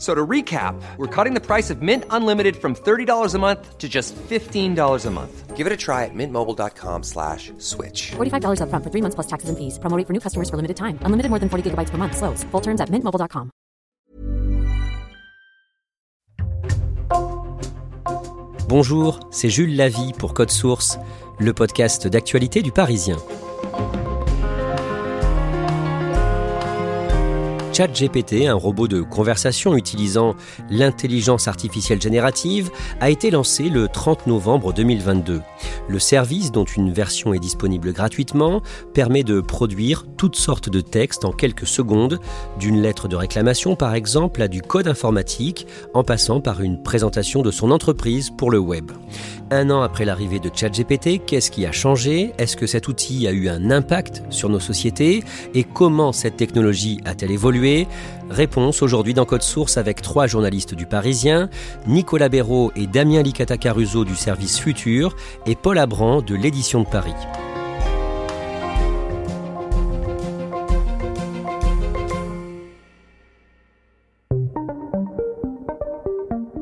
So to recap, we're cutting the price of Mint Unlimited from $30 a month to just $15 a month. Give it a try at mintmobile.com slash switch. $45 upfront for three months plus taxes and fees. Promo rate for new customers for limited time. Unlimited more than 40 gigabytes per month. Slows. Full terms at mintmobile.com. Bonjour, c'est Jules Lavie pour Code Source, le podcast d'actualité du Parisien. ChatGPT, un robot de conversation utilisant l'intelligence artificielle générative, a été lancé le 30 novembre 2022. Le service, dont une version est disponible gratuitement, permet de produire toutes sortes de textes en quelques secondes, d'une lettre de réclamation par exemple à du code informatique, en passant par une présentation de son entreprise pour le web. Un an après l'arrivée de ChatGPT, qu'est-ce qui a changé? Est-ce que cet outil a eu un impact sur nos sociétés? Et comment cette technologie a-t-elle évolué? Réponse aujourd'hui dans Code Source avec trois journalistes du Parisien, Nicolas Béraud et Damien Licata-Caruso du service Futur et Paul Abran de l'édition de Paris.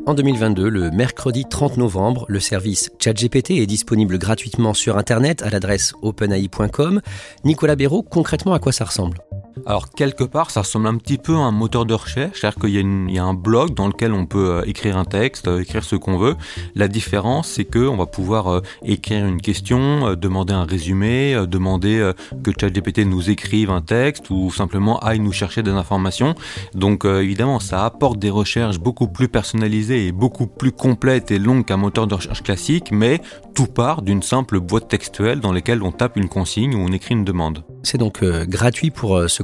En 2022, le mercredi 30 novembre, le service ChatGPT est disponible gratuitement sur Internet à l'adresse openai.com. Nicolas Béraud, concrètement, à quoi ça ressemble? Alors quelque part, ça ressemble un petit peu à un moteur de recherche, c'est-à-dire qu'il y, a un blog dans lequel on peut euh, écrire un texte, euh, écrire ce qu'on veut. La différence, c'est que on va pouvoir euh, écrire une question, demander un résumé, demander que ChatGPT nous écrive un texte ou simplement aille nous chercher des informations. Donc évidemment, ça apporte des recherches beaucoup plus personnalisées et beaucoup plus complètes et longues qu'un moteur de recherche classique, mais tout part d'une simple boîte textuelle dans laquelle on tape une consigne ou on écrit une demande. C'est donc gratuit pour se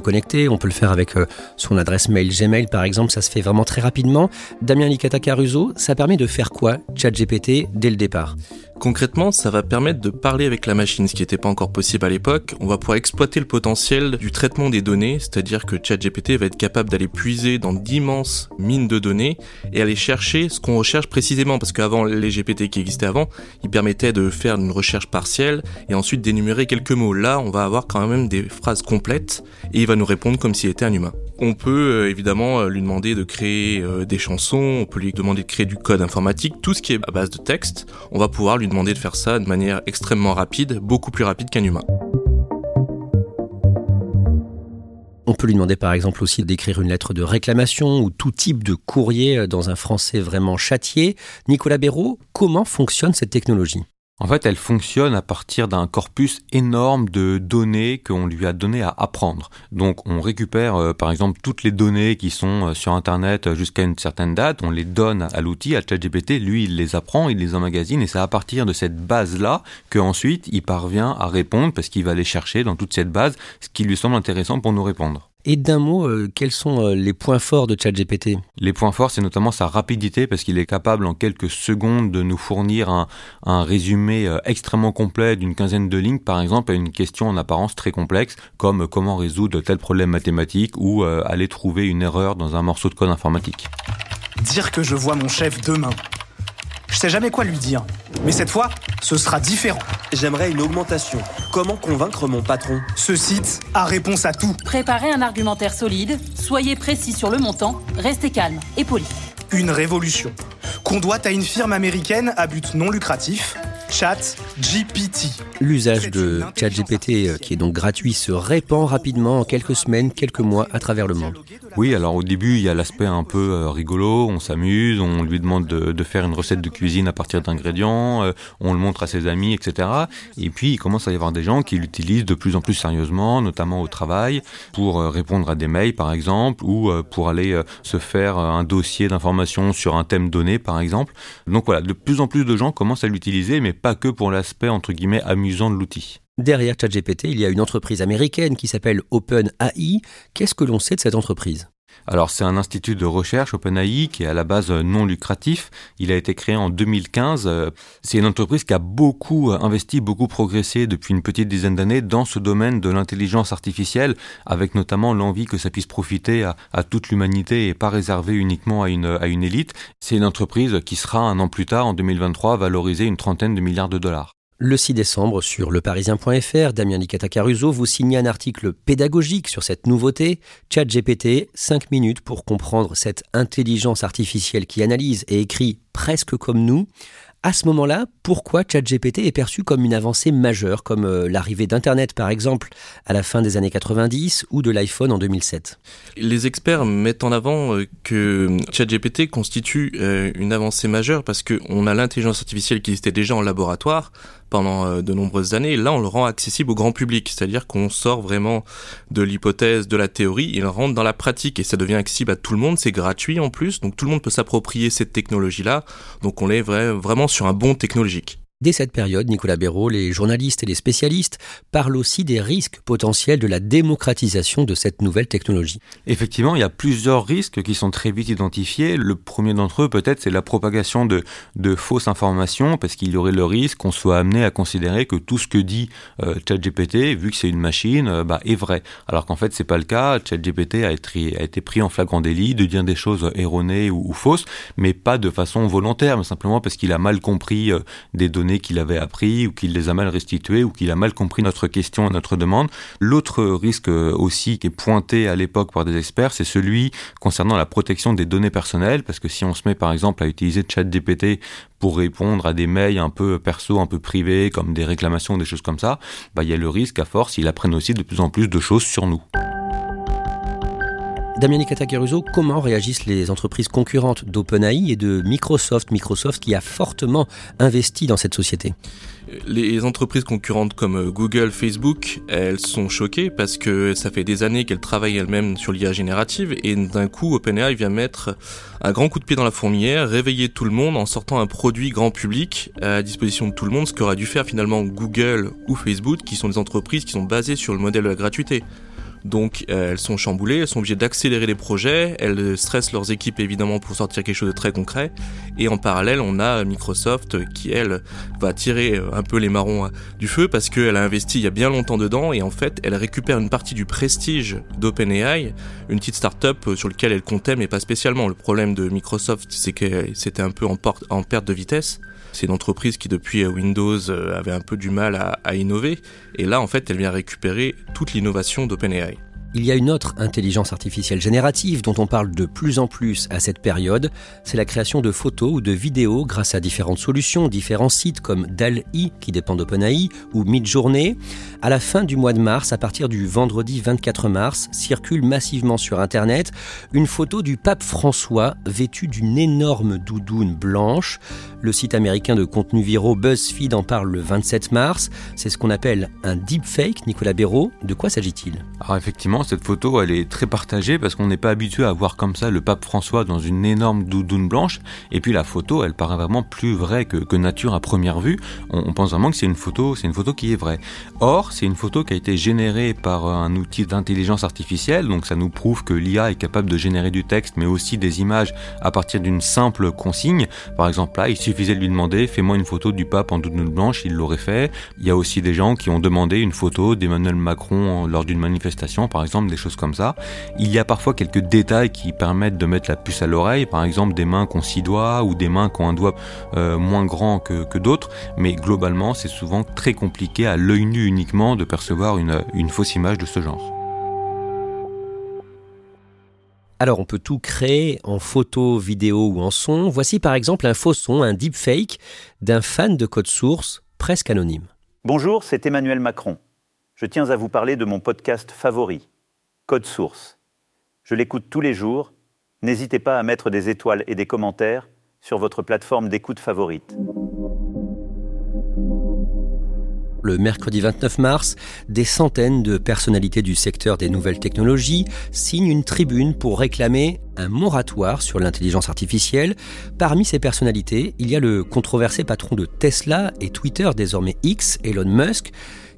On peut le faire avec euh, son adresse mail Gmail par exemple. Ça se fait vraiment très rapidement. Damien Licata Caruso, ça permet de faire quoi ChatGPT dès le départ? Concrètement, ça va permettre de parler avec la machine, ce qui n'était pas encore possible à l'époque. On va pouvoir exploiter le potentiel du traitement des données, c'est-à-dire que ChatGPT va être capable d'aller puiser dans d'immenses mines de données et aller chercher ce qu'on recherche précisément, parce qu'avant les GPT qui existaient avant, ils permettaient de faire une recherche partielle et ensuite d'énumérer quelques mots. Là, on va avoir quand même des phrases complètes et il va nous répondre comme s'il était un humain. On peut euh, évidemment euh, lui demander de créer euh, des chansons, on peut lui demander de créer du code informatique, tout ce qui est à base de texte, on va pouvoir lui demander de faire ça de manière extrêmement rapide, beaucoup plus rapide qu'un humain. On peut lui demander par exemple aussi d'écrire une lettre de réclamation ou tout type de courrier dans un français vraiment châtié. Nicolas Béraud, comment fonctionne cette technologie? En fait, elle fonctionne à partir d'un corpus énorme de données qu'on lui a donné à apprendre. Donc, on récupère, euh, par exemple, toutes les données qui sont euh, sur Internet jusqu'à une certaine date, on les donne à l'outil, à ChatGPT, lui, il les apprend, il les emmagasine, et c'est à partir de cette base-là qu'ensuite, il parvient à répondre, parce qu'il va aller chercher dans toute cette base ce qui lui semble intéressant pour nous répondre. Et d'un mot, euh, quels sont euh, les points forts de ChatGPT? Les points forts, c'est notamment sa rapidité, parce qu'il est capable en quelques secondes de nous fournir un, résumé euh, extrêmement complet d'une quinzaine de lignes, par exemple, à une question en apparence très complexe, comme comment résoudre tel problème mathématique ou aller trouver une erreur dans un morceau de code informatique. Dire que je vois mon chef demain. Je sais jamais quoi lui dire. Mais cette fois, ce sera différent. J'aimerais une augmentation. Comment convaincre mon patron? Ce site a réponse à tout. Préparez un argumentaire solide, soyez précis sur le montant, restez calme et poli. Une révolution qu'on doit à une firme américaine à but non lucratif, Chat GPT. L'usage de ChatGPT, euh, qui est donc gratuit, se répand rapidement en quelques semaines, quelques mois à travers le monde. Oui, alors au début, il y a l'aspect un peu euh, rigolo, on s'amuse, on lui demande de, faire une recette de cuisine à partir d'ingrédients, euh, on le montre à ses amis, etc. Et puis, il commence à y avoir des gens qui l'utilisent de plus en plus sérieusement, notamment au travail, pour répondre à des mails, par exemple, ou pour aller se faire un dossier d'information sur un thème donné, par exemple. Donc voilà, de plus en plus de gens commencent à l'utiliser, mais pas que pour l'aspect entre guillemets amusant de l'outil. Derrière ChatGPT, il y a une entreprise américaine qui s'appelle OpenAI. Qu'est-ce que l'on sait de cette entreprise? Alors c'est un institut de recherche OpenAI qui est à la base non lucratif. Il a été créé en 2015. C'est une entreprise qui a beaucoup investi, beaucoup progressé depuis une petite dizaine d'années dans ce domaine de l'intelligence artificielle, avec notamment l'envie que ça puisse profiter à, toute l'humanité et pas réservé uniquement à une, à une élite. C'est une entreprise qui sera un an plus tard, en 2023, valorisée une trentaine de milliards de dollars. Le 6 décembre, sur leparisien.fr, Damien Nicata Caruso vous signe un article pédagogique sur cette nouveauté, ChatGPT, 5 minutes pour comprendre cette intelligence artificielle qui analyse et écrit presque comme nous. À ce moment-là, pourquoi ChatGPT est perçu comme une avancée majeure, comme euh, l'arrivée d'Internet par exemple à la fin des années 90 ou de l'iPhone en 2007 Les experts mettent en avant euh, que ChatGPT constitue euh, une avancée majeure parce qu'on a l'intelligence artificielle qui existait déjà en laboratoire pendant de nombreuses années. là, on le rend accessible au grand public, c'est-à-dire qu'on sort vraiment de l'hypothèse, de la théorie, il rentre dans la pratique et ça devient accessible à tout le monde. C'est gratuit en plus, donc tout le monde peut s'approprier cette technologie-là. Donc on est vraiment sur un bon technologique. Dès cette période, Nicolas Béraud, les journalistes et les spécialistes parlent aussi des risques potentiels de la démocratisation de cette nouvelle technologie. Effectivement, il y a plusieurs risques qui sont très vite identifiés. Le premier d'entre eux, peut-être, c'est la propagation de, de, fausses informations, parce qu'il y aurait le risque qu'on soit amené à considérer que tout ce que dit euh, ChatGPT, vu que c'est une machine, euh, bah, est vrai. Alors qu'en fait, c'est pas le cas. ChatGPT a été, a été pris en flagrant délit de dire des choses erronées ou, fausses, mais pas de façon volontaire, mais simplement parce qu'il a mal compris euh, des données qu'il avait appris ou qu'il les a mal restituées ou qu'il a mal compris notre question, notre demande. L'autre risque aussi qui est pointé à l'époque par des experts, c'est celui concernant la protection des données personnelles, parce que si on se met par exemple à utiliser ChatGPT pour répondre à des mails un peu perso, un peu privés, comme des réclamations, des choses comme ça, bah, il y a le risque à force, il apprenne aussi de plus en plus de choses sur nous. Damien Nicata comment réagissent les entreprises concurrentes d'OpenAI et de Microsoft Microsoft qui a fortement investi dans cette société? Les entreprises concurrentes comme Google, Facebook, elles sont choquées parce que ça fait des années qu'elles travaillent elles-mêmes sur l'IA générative et d'un coup OpenAI vient mettre un grand coup de pied dans la fourmilière, réveiller tout le monde en sortant un produit grand public à disposition de tout le monde, ce qu'aurait dû faire finalement Google ou Facebook qui sont des entreprises qui sont basées sur le modèle de la gratuité. Donc euh, elles sont chamboulées, elles sont obligées d'accélérer les projets, elles stressent leurs équipes évidemment pour sortir quelque chose de très concret. Et en parallèle, on a Microsoft qui elle va tirer un peu les marrons du feu parce qu'elle a investi il y a bien longtemps dedans et en fait elle récupère une partie du prestige d'OpenAI, une petite start-up sur laquelle elle comptait mais pas spécialement. Le problème de Microsoft c'est que c'était un peu en perte de vitesse. C'est une entreprise qui depuis Windows avait un peu du mal à, à innover et là en fait elle vient récupérer toute l'innovation d'OpenAI. Il y a une autre intelligence artificielle générative dont on parle de plus en plus à cette période, c'est la création de photos ou de vidéos grâce à différentes solutions, différents sites comme DAL-I qui dépend d'OpenAI ou Midjourney. À la fin du mois de mars, à partir du vendredi 24 mars, circule massivement sur Internet une photo du pape François vêtu d'une énorme doudoune blanche. Le site américain de contenu viraux BuzzFeed en parle le 27 mars. C'est ce qu'on appelle un deepfake, Nicolas Béraud. De quoi s'agit-il? Alors effectivement, cette photo, elle est très partagée parce qu'on n'est pas habitué à voir comme ça le pape François dans une énorme doudoune blanche. Et puis la photo, elle paraît vraiment plus vraie que, nature à première vue. On, pense vraiment que c'est une photo, c'est une photo qui est vraie. Or, c'est une photo qui a été générée par un outil d'intelligence artificielle, donc ça nous prouve que l'IA est capable de générer du texte, mais aussi des images à partir d'une simple consigne. Par exemple, là, il suffisait de lui demander fais-moi une photo du pape en doudoune blanche, il l'aurait fait. Il y a aussi des gens qui ont demandé une photo d'Emmanuel Macron lors d'une manifestation, par exemple des choses comme ça. Il y a parfois quelques détails qui permettent de mettre la puce à l'oreille, par exemple des mains qui ont six doigts ou des mains qui ont un doigt euh, moins grand que, d'autres, mais globalement c'est souvent très compliqué à l'œil nu uniquement de percevoir une fausse image de ce genre. Alors on peut tout créer en photo, vidéo ou en son. Voici par exemple un faux son, un deepfake d'un fan de code source presque anonyme. Bonjour, c'est Emmanuel Macron. Je tiens à vous parler de mon podcast favori, Code Source. Je l'écoute tous les jours. N'hésitez pas à mettre des étoiles et des commentaires sur votre plateforme d'écoute favorite. Le mercredi 29 mars, des centaines de personnalités du secteur des nouvelles technologies signent une tribune pour réclamer un moratoire sur l'intelligence artificielle. Parmi ces personnalités, il y a le controversé patron de Tesla et Twitter, désormais X, Elon Musk.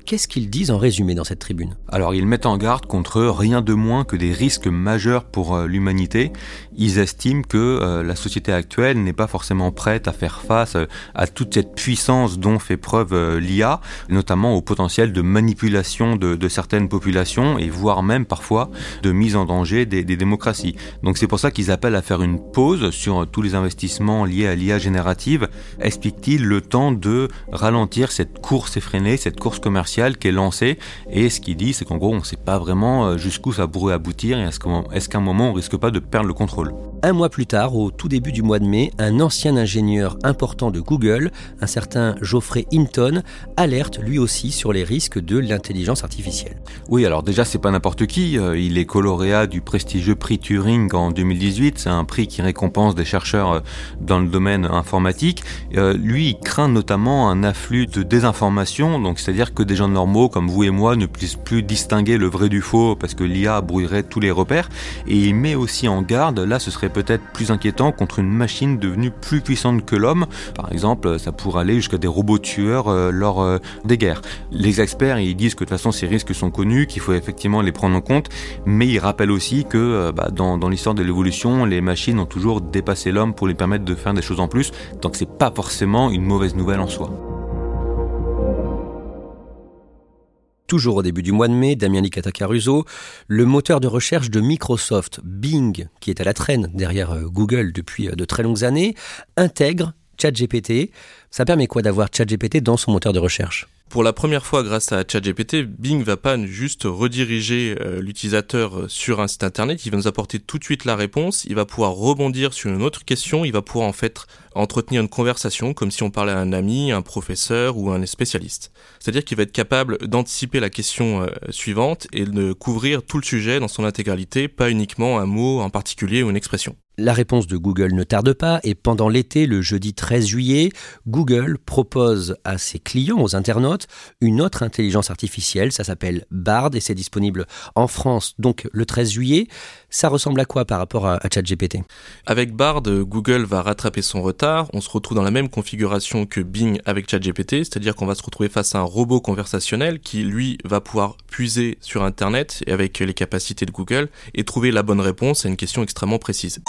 Qu'est-ce qu'ils disent en résumé dans cette tribune? Alors ils mettent en garde contre rien de moins que des risques majeurs pour euh, l'humanité. Ils estiment que euh, la société actuelle n'est pas forcément prête à faire face euh, à toute cette puissance dont fait preuve l'IA, notamment au potentiel de manipulation de, certaines populations et voire même parfois de mise en danger des, des démocraties. Donc c'est pour ça qu'ils appellent à faire une pause sur tous les investissements liés à l'IA générative, explique-t-il, le temps de ralentir cette course effrénée, cette course commerciale? Qui est lancé. Et ce qu'il dit, c'est qu'en gros, on ne sait pas vraiment euh, jusqu'où ça pourrait aboutir et est-ce qu'à un moment, on risque pas de perdre le contrôle. Un mois plus tard, au tout début du mois de mai, un ancien ingénieur important de Google, un certain Geoffrey Hinton, alerte lui aussi sur les risques de l'intelligence artificielle. Oui, alors déjà, c'est pas n'importe qui. Euh, il est coloréat du prestigieux prix Turing en 2018. C'est un prix qui récompense des chercheurs euh, dans le domaine informatique. lui, il craint notamment un afflux de désinformation, donc c'est-à-dire que des gens normaux comme vous et moi ne puissent plus distinguer le vrai du faux parce que l'IA brouillerait tous les repères. Et il met aussi en garde, là ce serait peut-être plus inquiétant contre une machine devenue plus puissante que l'homme. Par exemple, ça pourrait aller jusqu'à des robots tueurs euh, lors euh, des guerres. Les experts, ils disent que de toute façon ces risques sont connus, qu'il faut effectivement les prendre en compte, mais ils rappellent aussi que euh, bah, dans, l'histoire de l'évolution, les machines ont toujours dépassé l'homme pour lui permettre de faire des choses en plus, donc c'est pas forcément une mauvaise nouvelle en soi. Toujours au début du mois de mai, Damien Licata Caruso, le moteur de recherche de Microsoft, Bing, qui est à la traîne derrière euh, Google depuis euh, de très longues années, intègre ChatGPT. Ça permet quoi d'avoir ChatGPT dans son moteur de recherche? Pour la première fois, grâce à ChatGPT, Bing va pas juste rediriger euh, l'utilisateur sur un site internet, il va nous apporter tout de suite la réponse, il va pouvoir rebondir sur une autre question, il va pouvoir en fait entretenir une conversation comme si on parlait à un ami, un professeur ou un spécialiste. C'est-à-dire qu'il va être capable d'anticiper la question euh, suivante et de couvrir tout le sujet dans son intégralité, pas uniquement un mot en particulier ou une expression. La réponse de Google ne tarde pas et pendant l'été, le jeudi 13 juillet, Google propose à ses clients, aux internautes, une autre intelligence artificielle. Ça s'appelle Bard et c'est disponible en France donc le 13 juillet. Ça ressemble à quoi par rapport à, ChatGPT? Avec Bard, Google va rattraper son retard. On se retrouve dans la même configuration que Bing avec ChatGPT, c'est-à-dire qu'on va se retrouver face à un robot conversationnel qui, lui, va pouvoir puiser sur Internet et avec les capacités de Google et trouver la bonne réponse à une question extrêmement précise.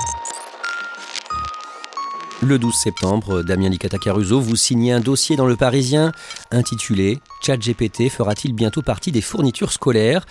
Le 12 septembre, Damien Licata Caruso, vous signez un dossier dans Le Parisien intitulé ChatGPT fera-t-il bientôt partie des fournitures scolaires?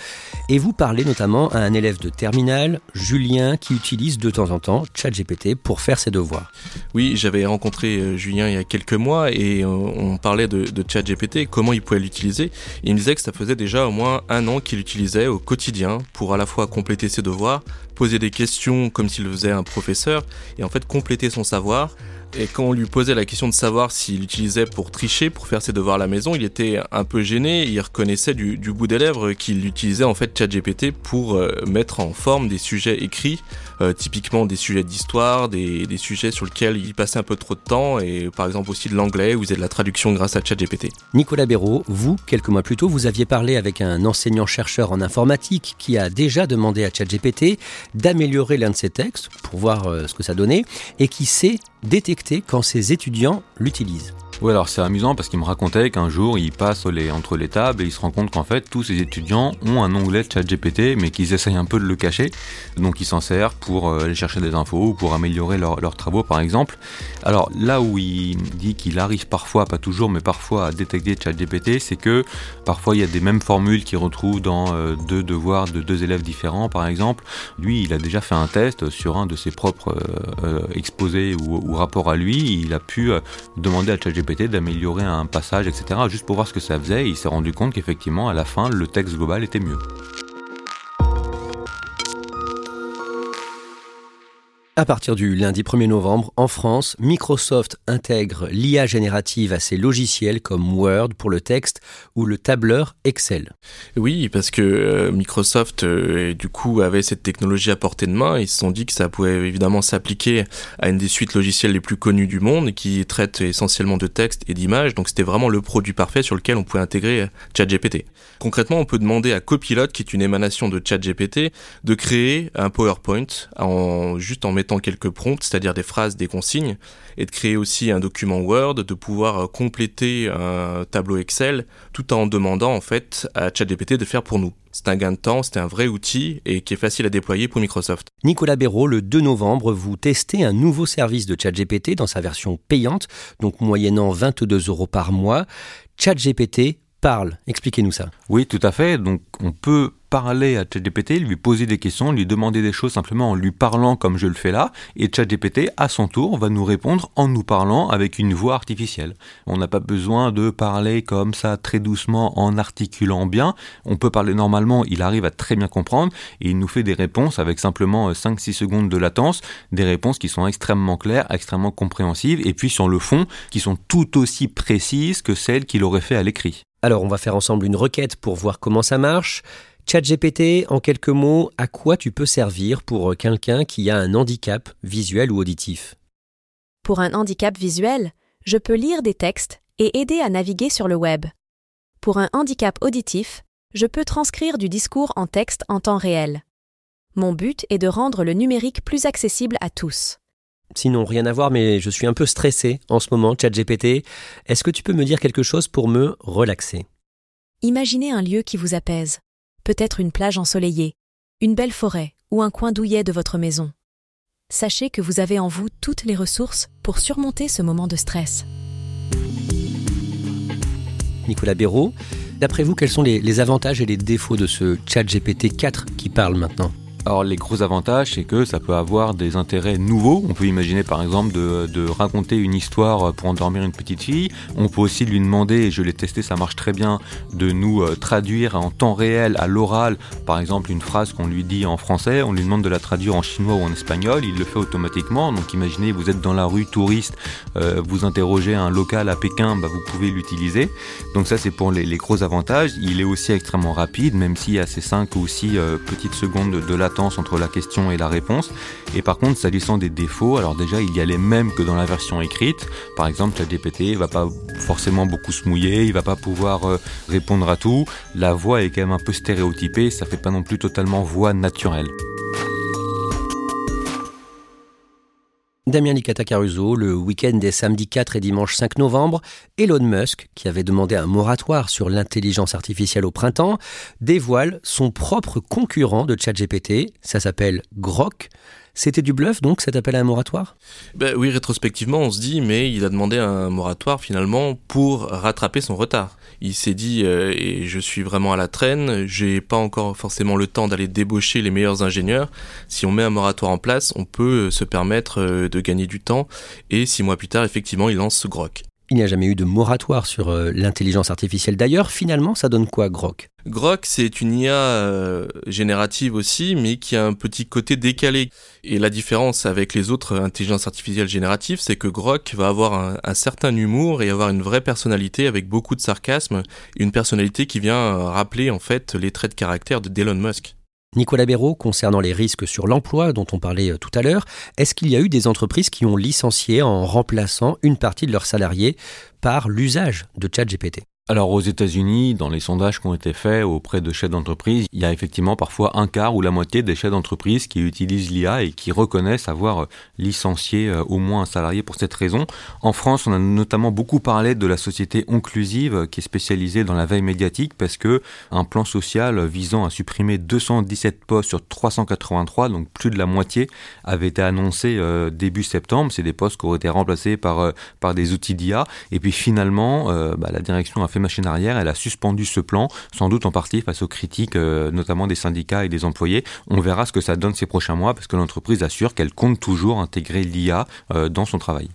Et vous parlez notamment à un élève de terminale, Julien, qui utilise de temps en temps ChatGPT pour faire ses devoirs. Oui, j'avais rencontré euh, Julien il y a quelques mois et euh, on parlait de, de ChatGPT, comment il pouvait l'utiliser. Il me disait que ça faisait déjà au moins un an qu'il l'utilisait au quotidien pour à la fois compléter ses devoirs, poser des questions comme s'il faisait un professeur et en fait compléter son savoir et quand on lui posait la question de savoir s'il utilisait pour tricher, pour faire ses devoirs à la maison, il était un peu gêné. Il reconnaissait du, bout des lèvres qu'il utilisait en fait ChatGPT pour euh, mettre en forme des sujets écrits, euh, typiquement des sujets d'histoire, des, sujets sur lesquels il passait un peu trop de temps, et par exemple aussi de l'anglais, vous avez de la traduction grâce à ChatGPT. Nicolas Béraud, vous, quelques mois plus tôt, vous aviez parlé avec un enseignant-chercheur en informatique qui a déjà demandé à ChatGPT d'améliorer l'un de ses textes pour voir euh, ce que ça donnait, et qui sait détecter quand ses étudiants l'utilisent. Oui, alors c'est amusant parce qu'il me racontait qu'un jour il passe les, entre les tables et il se rend compte qu'en fait tous ses étudiants ont un onglet de GPT mais qu'ils essayent un peu de le cacher. Donc ils s'en servent pour euh, aller chercher des infos ou pour améliorer leurs travaux par exemple. Alors là où il dit qu'il arrive parfois, pas toujours, mais parfois à détecter chat GPT, c'est que parfois il y a des mêmes formules qu'il retrouve dans euh, deux devoirs de deux élèves différents par exemple. Lui il a déjà fait un test sur un de ses propres euh, exposés ou, ou, rapports à lui. Il a pu demander à ChatGPT d'améliorer un passage, etc., juste pour voir ce que ça faisait, il s'est rendu compte qu'effectivement, à la fin, le texte global était mieux. À partir du lundi 1er novembre, en France, Microsoft intègre l'IA générative à ses logiciels comme Word pour le texte ou le tableur Excel. Oui, parce que euh, Microsoft, euh, du coup, avait cette technologie à portée de main. Ils se sont dit que ça pouvait évidemment s'appliquer à une des suites logicielles les plus connues du monde qui traite essentiellement de texte et d'images. Donc c'était vraiment le produit parfait sur lequel on pouvait intégrer ChatGPT. Concrètement, on peut demander à Copilot, qui est une émanation de ChatGPT, de créer un PowerPoint en juste en mettant quelques prompts, c'est-à-dire des phrases, des consignes, et de créer aussi un document Word, de pouvoir euh, compléter un tableau Excel, tout en demandant en fait à ChatGPT de faire pour nous. C'est un gain de temps, c'est un vrai outil et qui est facile à déployer pour Microsoft. Nicolas Béraud, le 2 novembre, vous testez un nouveau service de ChatGPT dans sa version payante, donc moyennant 22 euros par mois. ChatGPT parle. Expliquez-nous ça. Oui, tout à fait. Donc on peut parler à ChatGPT, lui poser des questions, lui demander des choses simplement en lui parlant comme je le fais là, et ChatGPT, à son tour, va nous répondre en nous parlant avec une voix artificielle. On n'a pas besoin de parler comme ça très doucement en articulant bien. On peut parler normalement, il arrive à très bien comprendre, et il nous fait des réponses avec simplement 5-6 secondes de latence, des réponses qui sont extrêmement claires, extrêmement compréhensives, et puis sur le fond, qui sont tout aussi précises que celles qu'il aurait fait à l'écrit. Alors on va faire ensemble une requête pour voir comment ça marche. ChatGPT, en quelques mots, à quoi tu peux servir pour quelqu'un qui a un handicap visuel ou auditif? Pour un handicap visuel, je peux lire des textes et aider à naviguer sur le web. Pour un handicap auditif, je peux transcrire du discours en texte en temps réel. Mon but est de rendre le numérique plus accessible à tous. Sinon, rien à voir, mais je suis un peu stressé en ce moment, ChatGPT. Est-ce que tu peux me dire quelque chose pour me relaxer? Imaginez un lieu qui vous apaise peut-être une plage ensoleillée, une belle forêt ou un coin douillet de votre maison. Sachez que vous avez en vous toutes les ressources pour surmonter ce moment de stress. Nicolas Béraud, d'après vous, quels sont les, les, avantages et les défauts de ce chat GPT 4 qui parle maintenant? Alors les gros avantages, c'est que ça peut avoir des intérêts nouveaux. On peut imaginer par exemple de, raconter une histoire pour endormir une petite fille. On peut aussi lui demander, et je l'ai testé, ça marche très bien, de nous euh, traduire en temps réel à l'oral, par exemple une phrase qu'on lui dit en français, on lui demande de la traduire en chinois ou en espagnol, il le fait automatiquement. Donc imaginez, vous êtes dans la rue touriste, euh, vous interrogez un local à Pékin, bah, vous pouvez l'utiliser. Donc ça c'est pour les, gros avantages. Il est aussi extrêmement rapide, même s'il y a ces 5 ou 6 euh, petites secondes de, de latence entre la question et la réponse. Et par contre, s'agissant des défauts, alors déjà, il y a les mêmes que dans la version écrite. Par exemple, ChatGPT va pas forcément beaucoup se mouiller, il va pas pouvoir euh, répondre à tout. La voix est quand même un peu stéréotypée, ça fait pas non plus totalement voix naturelle. Damien Licata Caruso, le week-end des samedis 4 et dimanche 5 novembre, Elon Musk, qui avait demandé un moratoire sur l'intelligence artificielle au printemps, dévoile son propre concurrent de ChatGPT, ça s'appelle Grok. C'était du bluff donc cet appel à un moratoire? Ben Oui, rétrospectivement, on se dit, mais il a demandé un moratoire finalement pour rattraper son retard. Il s'est dit, euh, et je suis vraiment à la traîne, j'ai pas encore forcément le temps d'aller débaucher les meilleurs ingénieurs. Si on met un moratoire en place, on peut se permettre euh, de gagner du temps. Et six mois plus tard, effectivement, il lance ce GROC. Il n'y a jamais eu de moratoire sur euh, l'intelligence artificielle. D'ailleurs, finalement, ça donne quoi, Grok? Grok, c'est une IA euh, générative aussi, mais qui a un petit côté décalé. Et la différence avec les autres intelligences artificielles génératives, c'est que Grok va avoir un, certain humour et avoir une vraie personnalité avec beaucoup de sarcasme, une personnalité qui vient euh, rappeler en fait les traits de caractère de Elon Musk. Nicolas Béraud, concernant les risques sur l'emploi dont on parlait euh, tout à l'heure, est-ce qu'il y a eu des entreprises qui ont licencié en remplaçant une partie de leurs salariés par l'usage de ChatGPT alors aux États-Unis, dans les sondages qui ont été faits auprès de chefs d'entreprise, il y a effectivement parfois un quart ou la moitié des chefs d'entreprise qui utilisent l'IA et qui reconnaissent avoir euh, licencié euh, au moins un salarié pour cette raison. En France, on a notamment beaucoup parlé de la société Onclusive euh, qui est spécialisée dans la veille médiatique parce que un plan social visant à supprimer 217 postes sur 383, donc plus de la moitié, avait été annoncé début septembre. C'est des postes qui auraient été remplacés par par des outils d'IA. Et puis finalement, bah, la direction a fait machine arrière, elle a suspendu ce plan, sans doute en partie face aux critiques, euh, notamment des syndicats et des employés. On verra ce que ça donne ces prochains mois, parce que l'entreprise assure qu'elle compte toujours intégrer l'IA euh, dans son travail.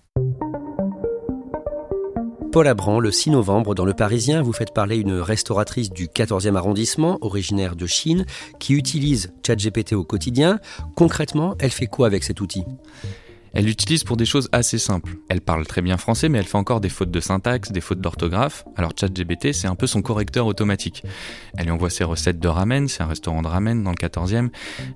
Paul Abran, le 6 novembre, dans Le Parisien, vous faites parler une restauratrice du 14e arrondissement, originaire de Chine, qui utilise ChatGPT au quotidien. Concrètement, elle fait quoi avec cet outil? Elle l'utilise pour des choses assez simples. Elle parle très bien français, mais elle fait encore des fautes de syntaxe, des fautes d'orthographe. Alors ChatGPT, c'est un peu son correcteur automatique. Elle lui envoie ses recettes de ramen, c'est un restaurant de ramen dans le 14e,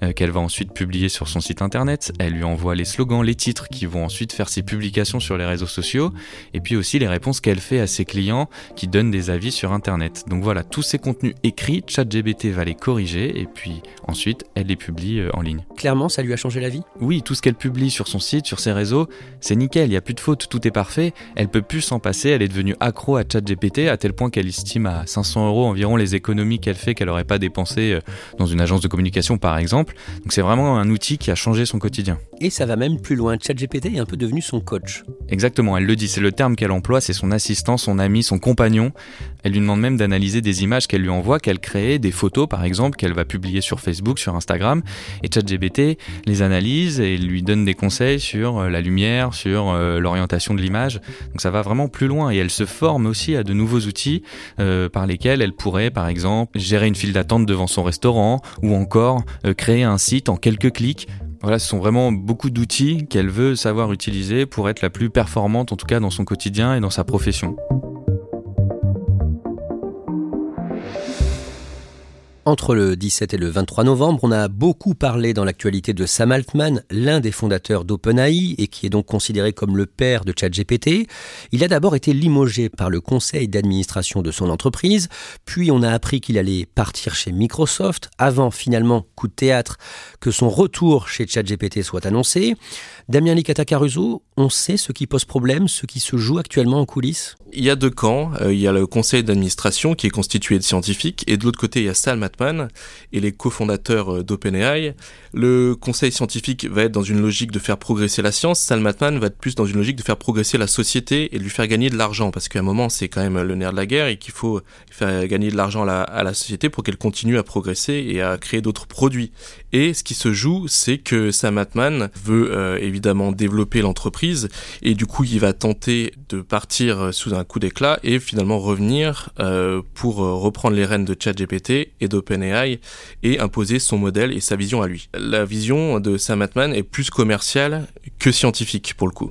euh, qu'elle va ensuite publier sur son site internet. Elle lui envoie les slogans, les titres qui vont ensuite faire ses publications sur les réseaux sociaux, et puis aussi les réponses qu'elle fait à ses clients qui donnent des avis sur internet. Donc voilà, tous ces contenus écrits, ChatGPT va les corriger, et puis ensuite elle les publie euh, en ligne. Clairement, ça lui a changé la vie? Oui, tout ce qu'elle publie sur son site, sur ses réseaux, c'est nickel, il n'y a plus de fautes, tout est parfait. Elle peut plus s'en passer, elle est devenue accro à ChatGPT à tel point qu'elle estime à 500 euros environ les économies qu'elle fait qu'elle n'aurait pas dépensées euh, dans une agence de communication par exemple. Donc c'est vraiment un outil qui a changé son quotidien. Et ça va même plus loin, ChatGPT est un peu devenu son coach. Exactement, elle le dit, c'est le terme qu'elle emploie, c'est son assistant, son ami, son compagnon. Elle lui demande même d'analyser des images qu'elle lui envoie, qu'elle crée, des photos par exemple, qu'elle va publier sur Facebook, sur Instagram. Et ChatGPT les analyse et lui donne des conseils sur euh, la lumière, sur euh, l'orientation de l'image. Donc ça va vraiment plus loin et elle se forme aussi à de nouveaux outils euh, par lesquels elle pourrait par exemple gérer une file d'attente devant son restaurant ou encore créer un site en quelques clics voilà, ce sont vraiment beaucoup d'outils qu'elle veut savoir utiliser pour être la plus performante, en tout cas dans son quotidien et dans sa profession. Entre le 17 et le 23 novembre, on a beaucoup parlé dans l'actualité de Sam Altman, l'un des fondateurs d'OpenAI et qui est donc considéré comme le père de ChatGPT. Il a d'abord été limogé par le conseil d'administration de son entreprise, puis on a appris qu'il allait partir chez Microsoft, avant finalement, coup de théâtre, que son retour chez ChatGPT soit annoncé. Damien Licata Caruso, on sait ce qui pose problème, ce qui se joue actuellement en coulisses? Il y a deux camps. Euh, il y a le conseil d'administration qui est constitué de scientifiques et de l'autre côté, il y a Sam Et les cofondateurs euh, d'OpenAI. Le conseil scientifique va être dans une logique de faire progresser la science. Sam va être plus dans une logique de faire progresser la société et de lui faire gagner de l'argent parce qu'à un moment, c'est quand même le nerf de la guerre et qu'il faut faire gagner de l'argent à, la, société pour qu'elle continue à progresser et à créer d'autres produits. Et ce qui se joue, c'est que Sam Altman veut euh, évidemment développer l'entreprise et du coup il va tenter de partir sous un coup d'éclat et finalement revenir euh, pour euh, reprendre les rênes de ChatGPT et d'OpenAI et imposer son modèle et sa vision à lui. La vision de Sam Altman est plus commerciale que scientifique pour le coup.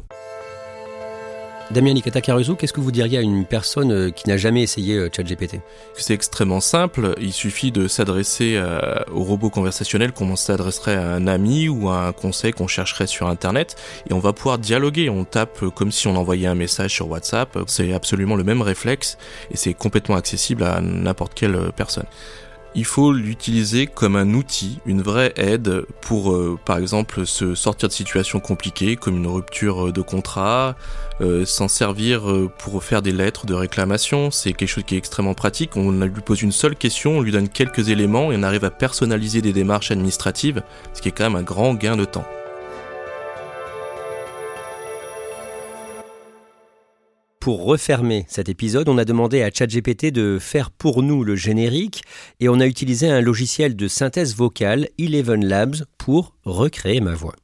Damien Nikata Caruso, qu'est-ce que vous diriez à une personne euh, qui n'a jamais essayé euh, ChatGPT? C'est extrêmement simple. Il suffit de s'adresser euh, au robot conversationnel comme on s'adresserait à un ami ou à un conseil qu'on chercherait sur Internet et on va pouvoir dialoguer. On tape comme si on envoyait un message sur WhatsApp. C'est absolument le même réflexe et c'est complètement accessible à n'importe quelle personne il faut l'utiliser comme un outil, une vraie aide pour, euh, par exemple, se sortir de situations compliquées comme une rupture de contrat, euh, s'en servir euh, pour faire des lettres de réclamation. C'est quelque chose qui est extrêmement pratique. On lui pose une seule question, on lui donne quelques éléments et on arrive à personnaliser des démarches administratives, ce qui est quand même un grand gain de temps. Pour refermer cet épisode, on a demandé à ChatGPT de faire pour nous le générique et on a utilisé un logiciel de synthèse vocale Eleven Labs pour recréer ma voix.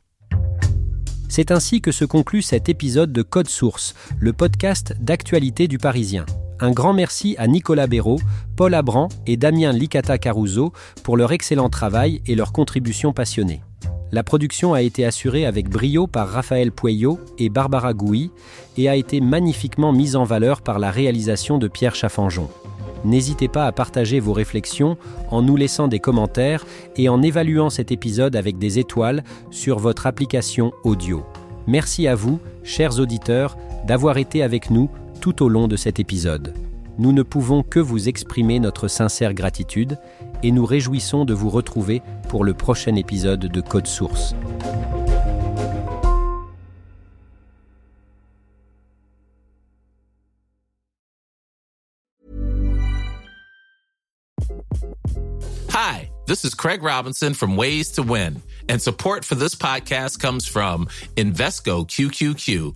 C'est ainsi que se conclut cet épisode de Code Source, le podcast d'actualité du Parisien. Un grand merci à Nicolas Béraud, Paul Abran et Damien Licata Caruso pour leur excellent travail et leur contribution passionnée. La production a été assurée avec brio par Raphaël Pueyo et Barbara Gouy et a été magnifiquement mise en valeur par la réalisation de Pierre Chaffanjon. N'hésitez pas à partager vos réflexions en nous laissant des commentaires et en évaluant cet épisode avec des étoiles sur votre application audio. Merci à vous, chers auditeurs, d'avoir été avec nous tout au long de cet épisode. Nous ne pouvons que vous exprimer notre sincère gratitude et nous réjouissons de vous retrouver pour le prochain épisode de Code Source. Hi, this is Craig Robinson from Ways to Win, and support for this podcast comes from Invesco QQQ